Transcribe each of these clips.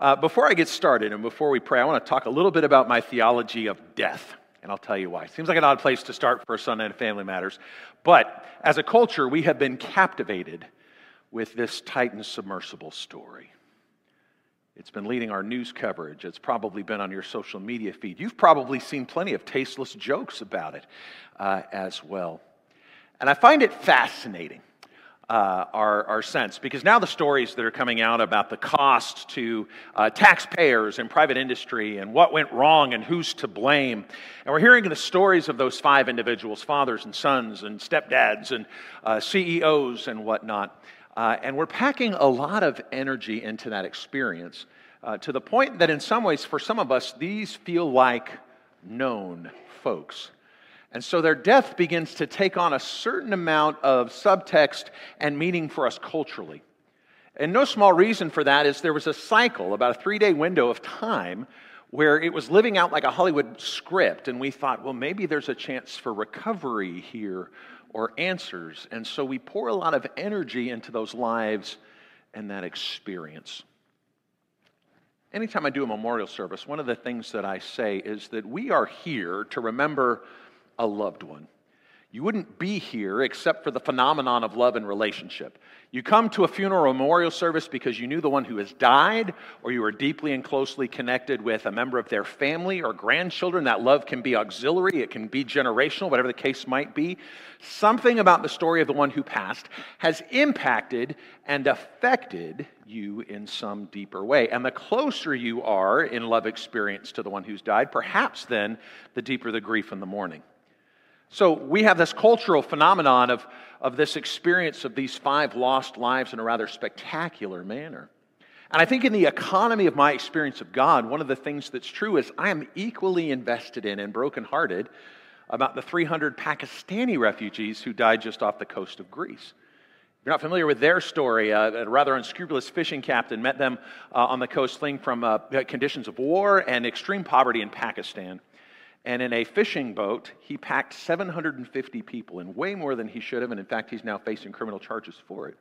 Uh, before I get started and before we pray, I want to talk a little bit about my theology of death. And I'll tell you why. Seems like an odd place to start for a Sunday and Family Matters. But as a culture, we have been captivated with this Titan submersible story. It's been leading our news coverage. It's probably been on your social media feed. You've probably seen plenty of tasteless jokes about it uh, as well. And I find it fascinating uh, our, our sense. Because now the stories that are coming out about the cost to uh, taxpayers and private industry and what went wrong and who's to blame. And we're hearing the stories of those five individuals fathers and sons and stepdads and uh, CEOs and whatnot. Uh, and we're packing a lot of energy into that experience uh, to the point that, in some ways, for some of us, these feel like known folks. And so their death begins to take on a certain amount of subtext and meaning for us culturally. And no small reason for that is there was a cycle, about a three day window of time, where it was living out like a Hollywood script. And we thought, well, maybe there's a chance for recovery here or answers. And so we pour a lot of energy into those lives and that experience. Anytime I do a memorial service, one of the things that I say is that we are here to remember a loved one. You wouldn't be here except for the phenomenon of love and relationship. You come to a funeral memorial service because you knew the one who has died, or you are deeply and closely connected with a member of their family or grandchildren. That love can be auxiliary, it can be generational, whatever the case might be. Something about the story of the one who passed has impacted and affected you in some deeper way. And the closer you are in love experience to the one who's died, perhaps then the deeper the grief in the mourning. So we have this cultural phenomenon of, of this experience of these five lost lives in a rather spectacular manner. And I think in the economy of my experience of God, one of the things that's true is I am equally invested in and brokenhearted about the 300 Pakistani refugees who died just off the coast of Greece. If you're not familiar with their story, uh, a rather unscrupulous fishing captain met them uh, on the coast fleeing from uh, conditions of war and extreme poverty in Pakistan. And in a fishing boat, he packed 750 people, and way more than he should have. And in fact, he's now facing criminal charges for it.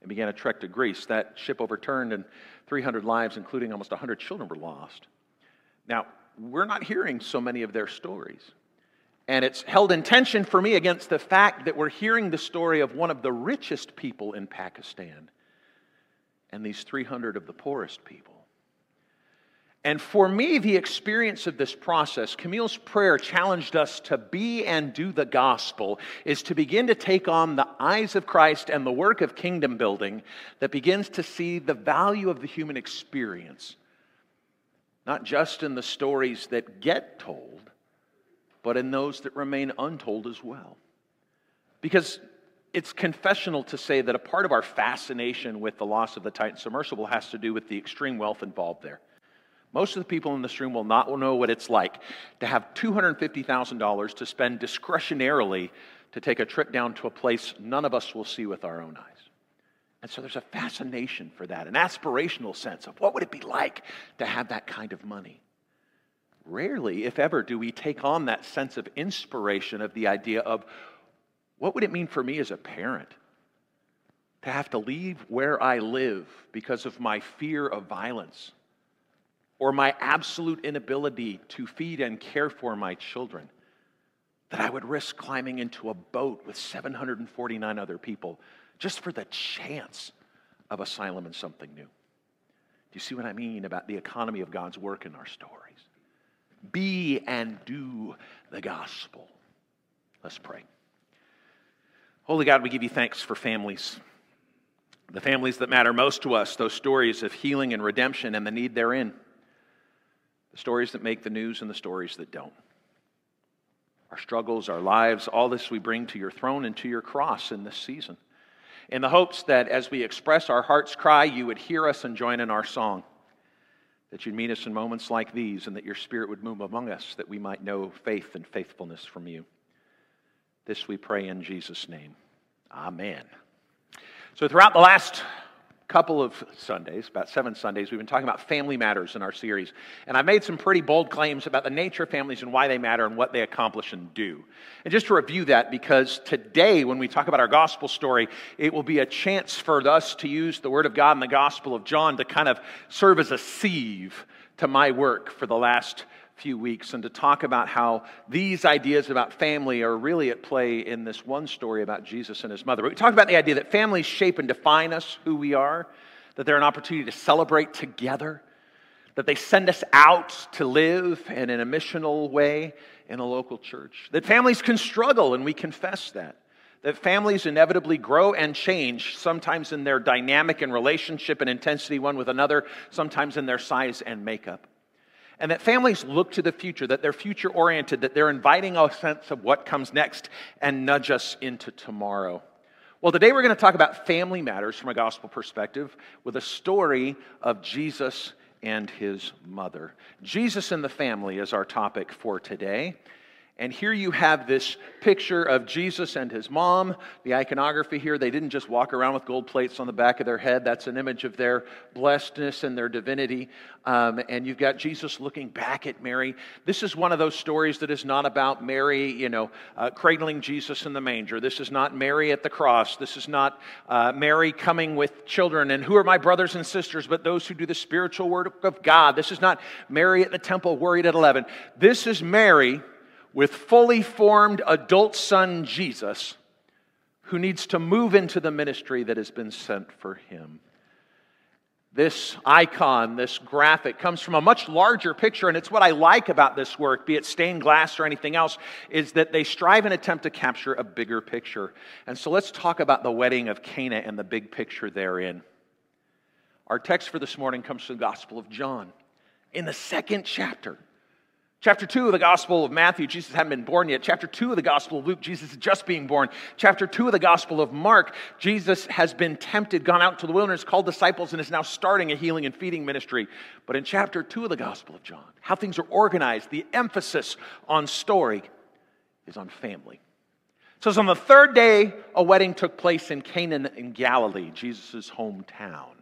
And began a trek to Greece. That ship overturned, and 300 lives, including almost 100 children, were lost. Now, we're not hearing so many of their stories. And it's held in tension for me against the fact that we're hearing the story of one of the richest people in Pakistan and these 300 of the poorest people. And for me, the experience of this process, Camille's prayer challenged us to be and do the gospel, is to begin to take on the eyes of Christ and the work of kingdom building that begins to see the value of the human experience, not just in the stories that get told, but in those that remain untold as well. Because it's confessional to say that a part of our fascination with the loss of the Titan submersible has to do with the extreme wealth involved there. Most of the people in this room will not know what it's like to have $250,000 to spend discretionarily to take a trip down to a place none of us will see with our own eyes. And so there's a fascination for that, an aspirational sense of what would it be like to have that kind of money. Rarely, if ever, do we take on that sense of inspiration of the idea of what would it mean for me as a parent to have to leave where I live because of my fear of violence or my absolute inability to feed and care for my children, that I would risk climbing into a boat with 749 other people just for the chance of asylum and something new. Do you see what I mean about the economy of God's work in our stories? Be and do the gospel. Let's pray. Holy God, we give you thanks for families. The families that matter most to us, those stories of healing and redemption and the need therein the stories that make the news and the stories that don't. Our struggles, our lives, all this we bring to your throne and to your cross in this season. In the hopes that as we express our heart's cry, you would hear us and join in our song. That you'd meet us in moments like these and that your spirit would move among us that we might know faith and faithfulness from you. This we pray in Jesus' name. Amen. So, throughout the last couple of Sundays, about seven Sundays, we've been talking about family matters in our series. And I've made some pretty bold claims about the nature of families and why they matter and what they accomplish and do. And just to review that, because today, when we talk about our gospel story, it will be a chance for us to use the Word of God in the Gospel of John to kind of serve as a sieve to my work for the last few weeks and to talk about how these ideas about family are really at play in this one story about Jesus and his mother. We talk about the idea that families shape and define us, who we are, that they're an opportunity to celebrate together, that they send us out to live in a missional way in a local church, that families can struggle, and we confess that. That families inevitably grow and change, sometimes in their dynamic and relationship and intensity one with another, sometimes in their size and makeup and that families look to the future, that they're future oriented, that they're inviting a sense of what comes next and nudge us into tomorrow. Well, today we're going to talk about family matters from a gospel perspective with a story of Jesus and his mother. Jesus and the family is our topic for today. And here you have this picture of Jesus and his mom. The iconography here, they didn't just walk around with gold plates on the back of their head. That's an image of their blessedness and their divinity. Um, and you've got Jesus looking back at Mary. This is one of those stories that is not about Mary, you know, uh, cradling Jesus in the manger. This is not Mary at the cross. This is not uh, Mary coming with children. And who are my brothers and sisters but those who do the spiritual work of God? This is not Mary at the temple worried at 11. This is Mary with fully formed adult son Jesus, who needs to move into the ministry that has been sent for him. This icon, this graphic, comes from a much larger picture, and it's what I like about this work, be it stained glass or anything else, is that they strive and attempt to capture a bigger picture. And so let's talk about the wedding of Cana and the big picture therein. Our text for this morning comes from the Gospel of John. In the second chapter, Chapter 2 of the Gospel of Matthew, Jesus hadn't been born yet. Chapter 2 of the Gospel of Luke, Jesus is just being born. Chapter 2 of the Gospel of Mark, Jesus has been tempted, gone out to the wilderness, called disciples, and is now starting a healing and feeding ministry. But in chapter 2 of the Gospel of John, how things are organized, the emphasis on story is on family. So, on the third day, a wedding took place in Canaan in Galilee, Jesus' hometown.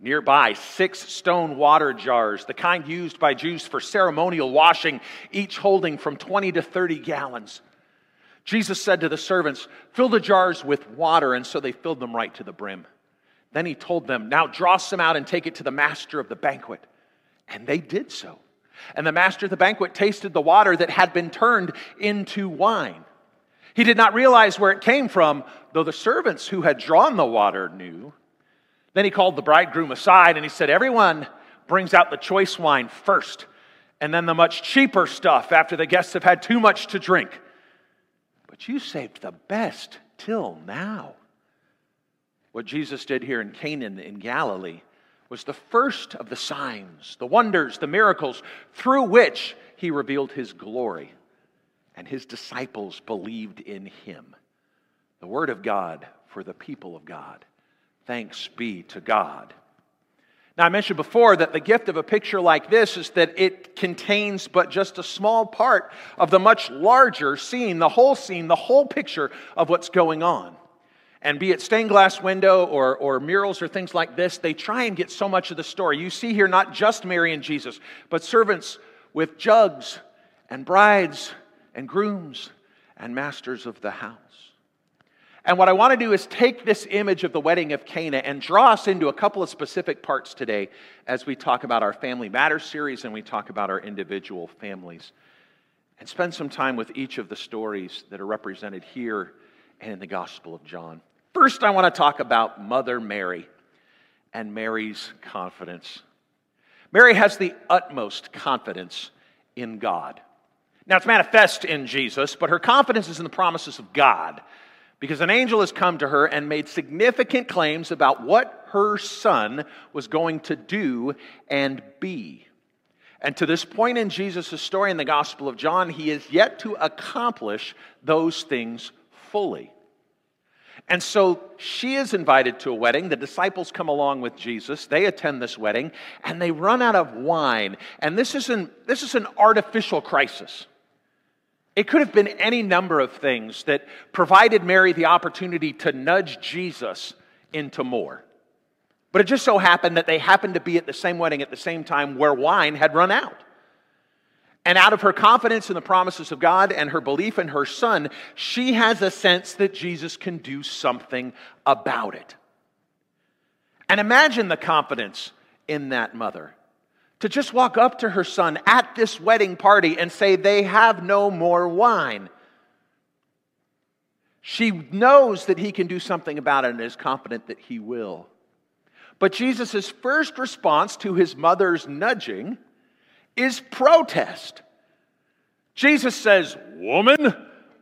Nearby, six stone water jars, the kind used by Jews for ceremonial washing, each holding from 20 to 30 gallons. Jesus said to the servants, Fill the jars with water, and so they filled them right to the brim. Then he told them, Now draw some out and take it to the master of the banquet. And they did so. And the master of the banquet tasted the water that had been turned into wine. He did not realize where it came from, though the servants who had drawn the water knew. Then he called the bridegroom aside and he said, Everyone brings out the choice wine first, and then the much cheaper stuff after the guests have had too much to drink. But you saved the best till now. What Jesus did here in Canaan in Galilee was the first of the signs, the wonders, the miracles through which he revealed his glory. And his disciples believed in him. The word of God for the people of God. Thanks be to God. Now, I mentioned before that the gift of a picture like this is that it contains but just a small part of the much larger scene, the whole scene, the whole picture of what's going on. And be it stained glass window or, or murals or things like this, they try and get so much of the story. You see here not just Mary and Jesus, but servants with jugs and brides and grooms and masters of the house. And what I want to do is take this image of the wedding of Cana and draw us into a couple of specific parts today as we talk about our Family Matters series and we talk about our individual families. And spend some time with each of the stories that are represented here and in the Gospel of John. First, I want to talk about Mother Mary and Mary's confidence. Mary has the utmost confidence in God. Now, it's manifest in Jesus, but her confidence is in the promises of God because an angel has come to her and made significant claims about what her son was going to do and be. And to this point in Jesus' story in the Gospel of John, he is yet to accomplish those things fully. And so she is invited to a wedding. The disciples come along with Jesus. They attend this wedding and they run out of wine. And this is an, this is an artificial crisis. It could have been any number of things that provided Mary the opportunity to nudge Jesus into more. But it just so happened that they happened to be at the same wedding at the same time where wine had run out. And out of her confidence in the promises of God and her belief in her son, she has a sense that Jesus can do something about it. And imagine the confidence in that mother to just walk up to her son at this wedding party and say, They have no more wine. She knows that he can do something about it and is confident that he will. But Jesus' first response to his mother's nudging is protest. Jesus says, Woman,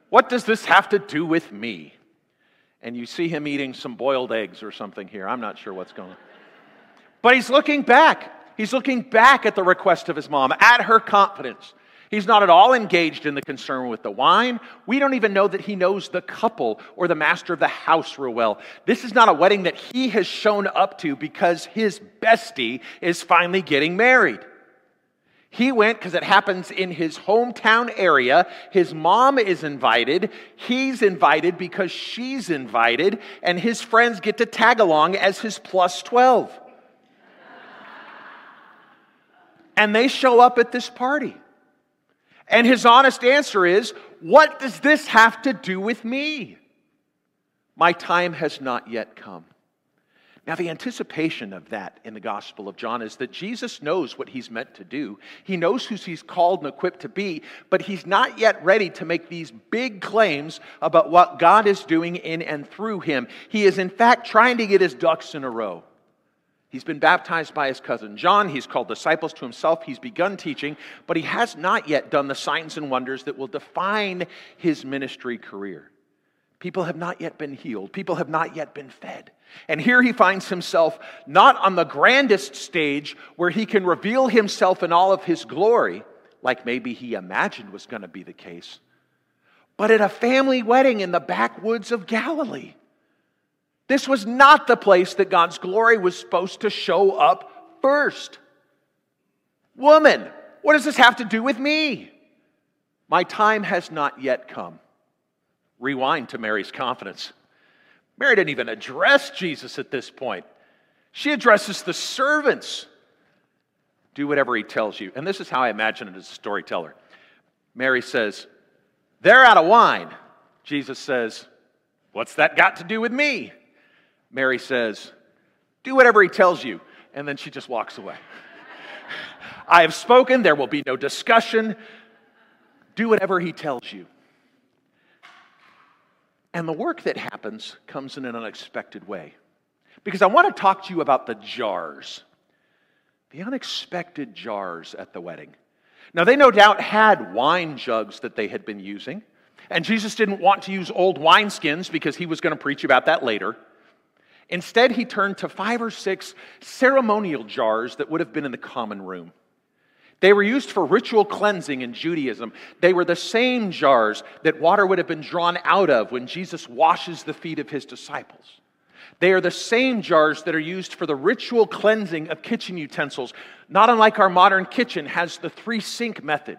what does this have to do with me? And you see him eating some boiled eggs or something here. I'm not sure what's going on. But he's looking back. He's looking back at the request of his mom, at her confidence. He's not at all engaged in the concern with the wine. We don't even know that he knows the couple or the master of the house real well. This is not a wedding that he has shown up to because his bestie is finally getting married. He went because it happens in his hometown area. His mom is invited. He's invited because she's invited. And his friends get to tag along as his plus 12. And they show up at this party. And his honest answer is, What does this have to do with me? My time has not yet come. Now, the anticipation of that in the Gospel of John is that Jesus knows what he's meant to do. He knows who he's called and equipped to be, but he's not yet ready to make these big claims about what God is doing in and through him. He is, in fact, trying to get his ducks in a row. He's been baptized by his cousin John. He's called disciples to himself. He's begun teaching, but he has not yet done the signs and wonders that will define his ministry career. People have not yet been healed. People have not yet been fed. And here he finds himself not on the grandest stage where he can reveal himself in all of his glory, like maybe he imagined was going to be the case, but at a family wedding in the backwoods of Galilee. This was not the place that God's glory was supposed to show up first. Woman, what does this have to do with me? My time has not yet come. Rewind to Mary's confidence. Mary didn't even address Jesus at this point. She addresses the servants. Do whatever he tells you. And this is how I imagine it as a storyteller. Mary says, They're out of wine. Jesus says, What's that got to do with me? Mary says, Do whatever he tells you. And then she just walks away. I have spoken. There will be no discussion. Do whatever he tells you. And the work that happens comes in an unexpected way. Because I want to talk to you about the jars, the unexpected jars at the wedding. Now, they no doubt had wine jugs that they had been using, and Jesus didn't want to use old wineskins because he was going to preach about that later. Instead, he turned to five or six ceremonial jars that would have been in the common room. They were used for ritual cleansing in Judaism. They were the same jars that water would have been drawn out of when Jesus washes the feet of his disciples. They are the same jars that are used for the ritual cleansing of kitchen utensils, not unlike our modern kitchen has the three sink method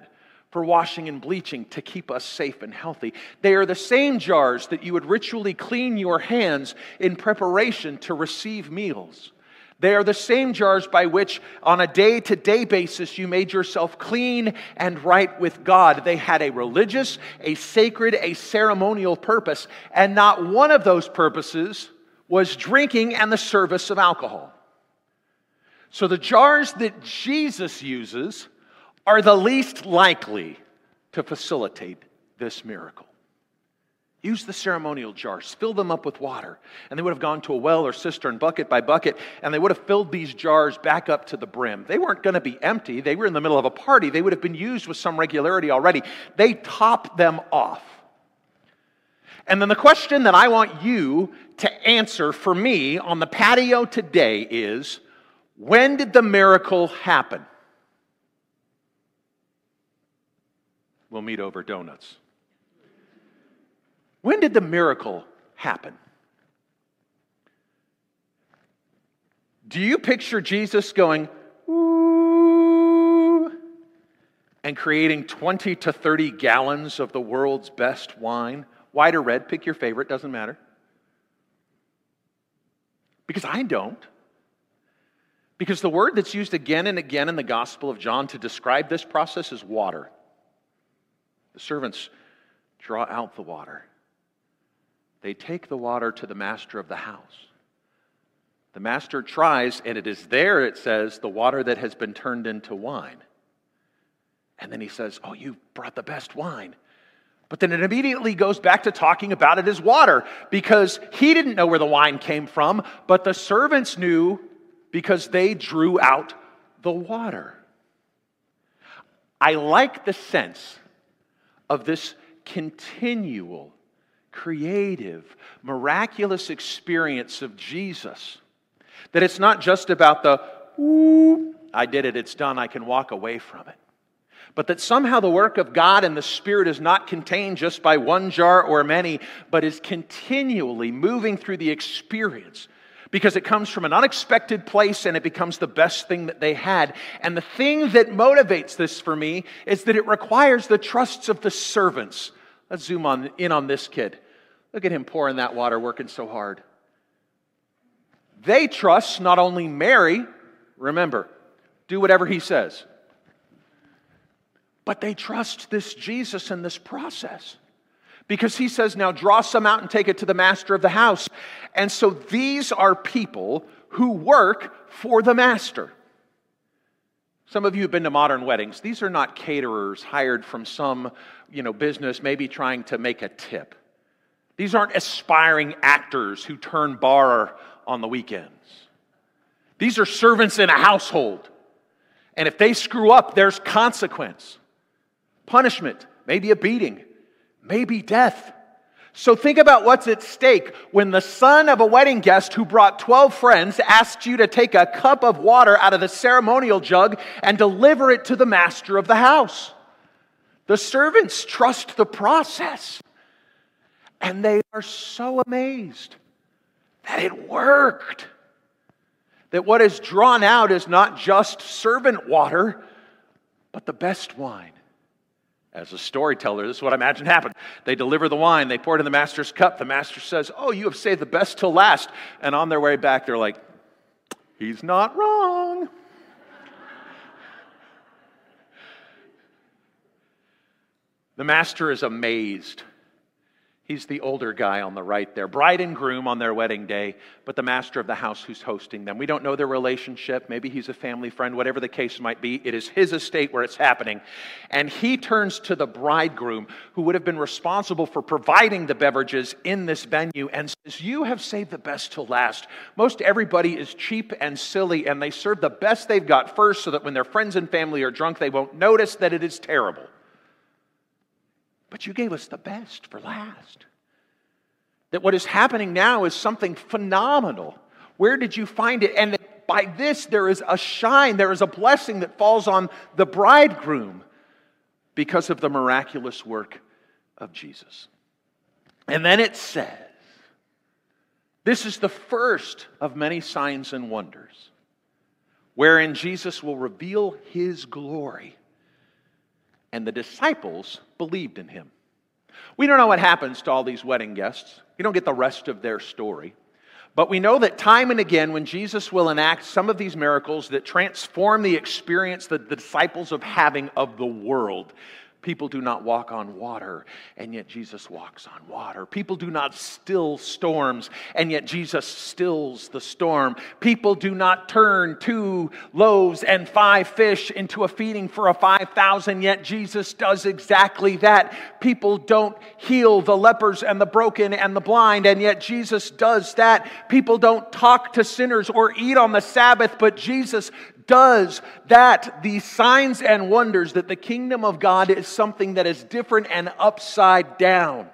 for washing and bleaching to keep us safe and healthy. They are the same jars that you would ritually clean your hands in preparation to receive meals. They are the same jars by which, on a day to day basis, you made yourself clean and right with God. They had a religious, a sacred, a ceremonial purpose, and not one of those purposes was drinking and the service of alcohol. So the jars that Jesus uses are the least likely to facilitate this miracle. Use the ceremonial jars, fill them up with water. And they would have gone to a well or cistern, bucket by bucket, and they would have filled these jars back up to the brim. They weren't going to be empty. They were in the middle of a party. They would have been used with some regularity already. They topped them off. And then the question that I want you to answer for me on the patio today is when did the miracle happen? We'll meet over donuts. When did the miracle happen? Do you picture Jesus going, ooh, and creating 20 to 30 gallons of the world's best wine? White or red, pick your favorite, doesn't matter. Because I don't. Because the word that's used again and again in the Gospel of John to describe this process is water. The servants draw out the water. They take the water to the master of the house. The master tries, and it is there, it says, the water that has been turned into wine. And then he says, Oh, you brought the best wine. But then it immediately goes back to talking about it as water because he didn't know where the wine came from, but the servants knew because they drew out the water. I like the sense of this continual, creative, miraculous experience of Jesus. That it's not just about the, ooh, I did it, it's done, I can walk away from it. But that somehow the work of God and the Spirit is not contained just by one jar or many, but is continually moving through the experience because it comes from an unexpected place and it becomes the best thing that they had. And the thing that motivates this for me is that it requires the trusts of the servants. Let's zoom on, in on this kid. Look at him pouring that water, working so hard. They trust not only Mary, remember, do whatever he says, but they trust this Jesus and this process because he says, Now draw some out and take it to the master of the house. And so these are people who work for the master. Some of you have been to modern weddings. These are not caterers hired from some you know, business, maybe trying to make a tip. These aren't aspiring actors who turn bar on the weekends. These are servants in a household. And if they screw up, there's consequence, punishment, maybe a beating, maybe death. So think about what's at stake when the son of a wedding guest who brought 12 friends asked you to take a cup of water out of the ceremonial jug and deliver it to the master of the house. The servants trust the process and they are so amazed that it worked. That what is drawn out is not just servant water, but the best wine. As a storyteller, this is what I imagine happened. They deliver the wine, they pour it in the master's cup. The master says, Oh, you have saved the best till last. And on their way back, they're like, He's not wrong. the master is amazed He's the older guy on the right there. Bride and groom on their wedding day, but the master of the house who's hosting them. We don't know their relationship. Maybe he's a family friend, whatever the case might be. It is his estate where it's happening. And he turns to the bridegroom, who would have been responsible for providing the beverages in this venue, and says, You have saved the best till last. Most everybody is cheap and silly, and they serve the best they've got first so that when their friends and family are drunk, they won't notice that it is terrible. But you gave us the best for last. That what is happening now is something phenomenal. Where did you find it? And by this, there is a shine, there is a blessing that falls on the bridegroom because of the miraculous work of Jesus. And then it says, this is the first of many signs and wonders, wherein Jesus will reveal his glory and the disciples believed in him. We don't know what happens to all these wedding guests. We don't get the rest of their story. But we know that time and again, when Jesus will enact some of these miracles that transform the experience that the disciples of having of the world, People do not walk on water, and yet Jesus walks on water. People do not still storms, and yet Jesus stills the storm. People do not turn two loaves and five fish into a feeding for a 5,000, yet Jesus does exactly that. People don't heal the lepers and the broken and the blind, and yet Jesus does that. People don't talk to sinners or eat on the Sabbath, but Jesus does that, these signs and wonders, that the kingdom of God is something that is different and upside down.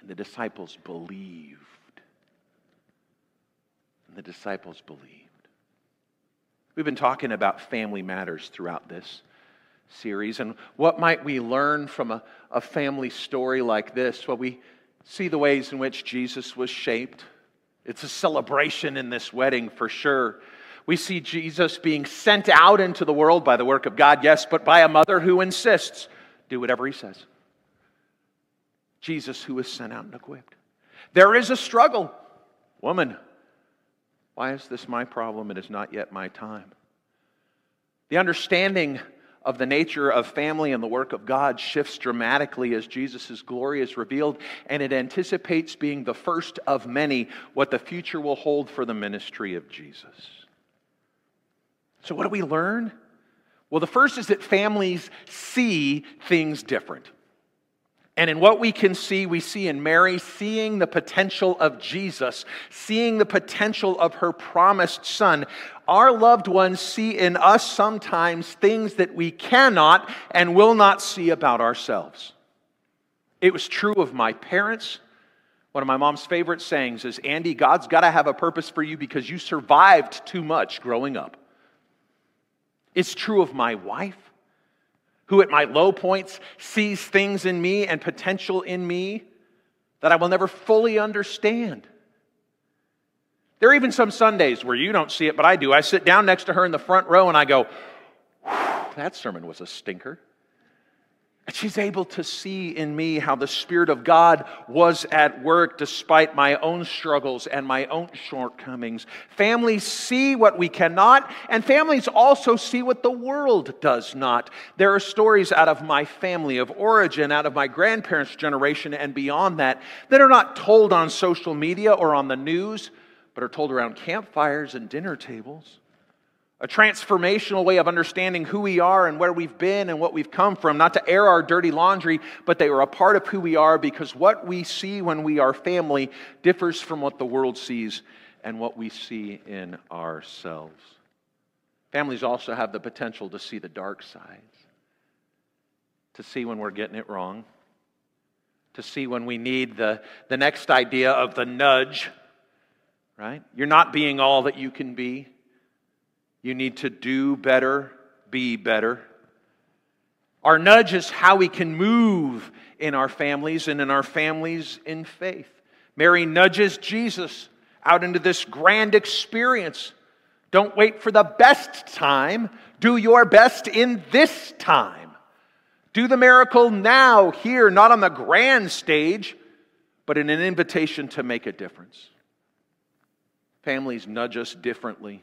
And the disciples believed. And the disciples believed. We've been talking about family matters throughout this series. And what might we learn from a, a family story like this? Well, we see the ways in which Jesus was shaped. It's a celebration in this wedding for sure. We see Jesus being sent out into the world by the work of God, yes, but by a mother who insists do whatever he says. Jesus, who is sent out and equipped. There is a struggle. Woman, why is this my problem? It is not yet my time. The understanding of the nature of family and the work of God shifts dramatically as Jesus' glory is revealed, and it anticipates being the first of many what the future will hold for the ministry of Jesus. So, what do we learn? Well, the first is that families see things different. And in what we can see, we see in Mary seeing the potential of Jesus, seeing the potential of her promised son. Our loved ones see in us sometimes things that we cannot and will not see about ourselves. It was true of my parents. One of my mom's favorite sayings is Andy, God's got to have a purpose for you because you survived too much growing up. It's true of my wife, who at my low points sees things in me and potential in me that I will never fully understand. There are even some Sundays where you don't see it, but I do. I sit down next to her in the front row and I go, that sermon was a stinker. And she's able to see in me how the Spirit of God was at work despite my own struggles and my own shortcomings. Families see what we cannot, and families also see what the world does not. There are stories out of my family of origin, out of my grandparents' generation, and beyond that, that are not told on social media or on the news, but are told around campfires and dinner tables a transformational way of understanding who we are and where we've been and what we've come from, not to air our dirty laundry, but they are a part of who we are because what we see when we are family differs from what the world sees and what we see in ourselves. Families also have the potential to see the dark sides, to see when we're getting it wrong, to see when we need the, the next idea of the nudge, right? You're not being all that you can be. You need to do better, be better. Our nudge is how we can move in our families and in our families in faith. Mary nudges Jesus out into this grand experience. Don't wait for the best time. Do your best in this time. Do the miracle now, here, not on the grand stage, but in an invitation to make a difference. Families nudge us differently.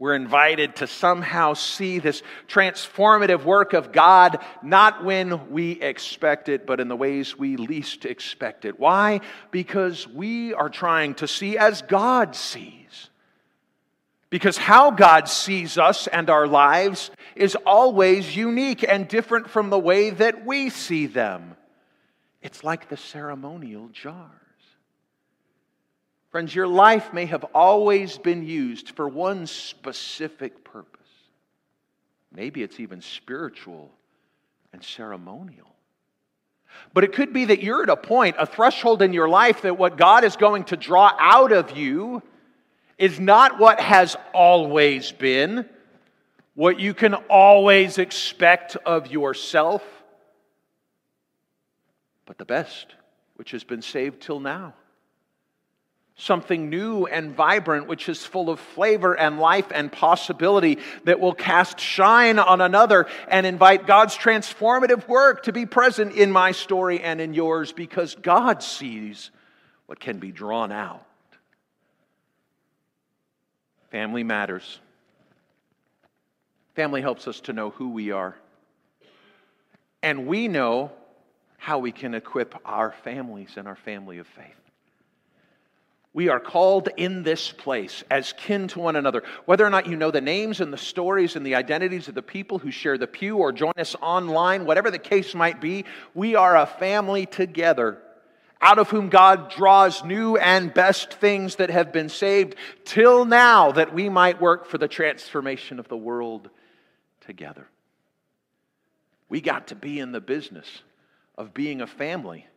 We're invited to somehow see this transformative work of God, not when we expect it, but in the ways we least expect it. Why? Because we are trying to see as God sees. Because how God sees us and our lives is always unique and different from the way that we see them. It's like the ceremonial jar. Friends, your life may have always been used for one specific purpose. Maybe it's even spiritual and ceremonial. But it could be that you're at a point, a threshold in your life, that what God is going to draw out of you is not what has always been, what you can always expect of yourself, but the best, which has been saved till now something new and vibrant, which is full of flavor and life and possibility that will cast shine on another and invite God's transformative work to be present in my story and in yours because God sees what can be drawn out. Family matters. Family helps us to know who we are. And we know how we can equip our families and our family of faith. We are called in this place as kin to one another. Whether or not you know the names and the stories and the identities of the people who share the pew or join us online, whatever the case might be, we are a family together, out of whom God draws new and best things that have been saved till now, that we might work for the transformation of the world together. We got to be in the business of being a family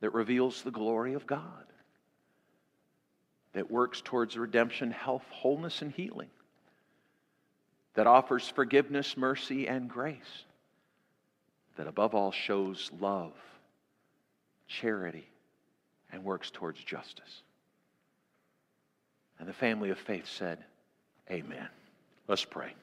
that reveals the glory of God that works towards redemption, health, wholeness, and healing. that offers forgiveness, mercy, and grace, that above all shows love, charity, and works towards justice. And the family of faith said, Amen. Let's pray.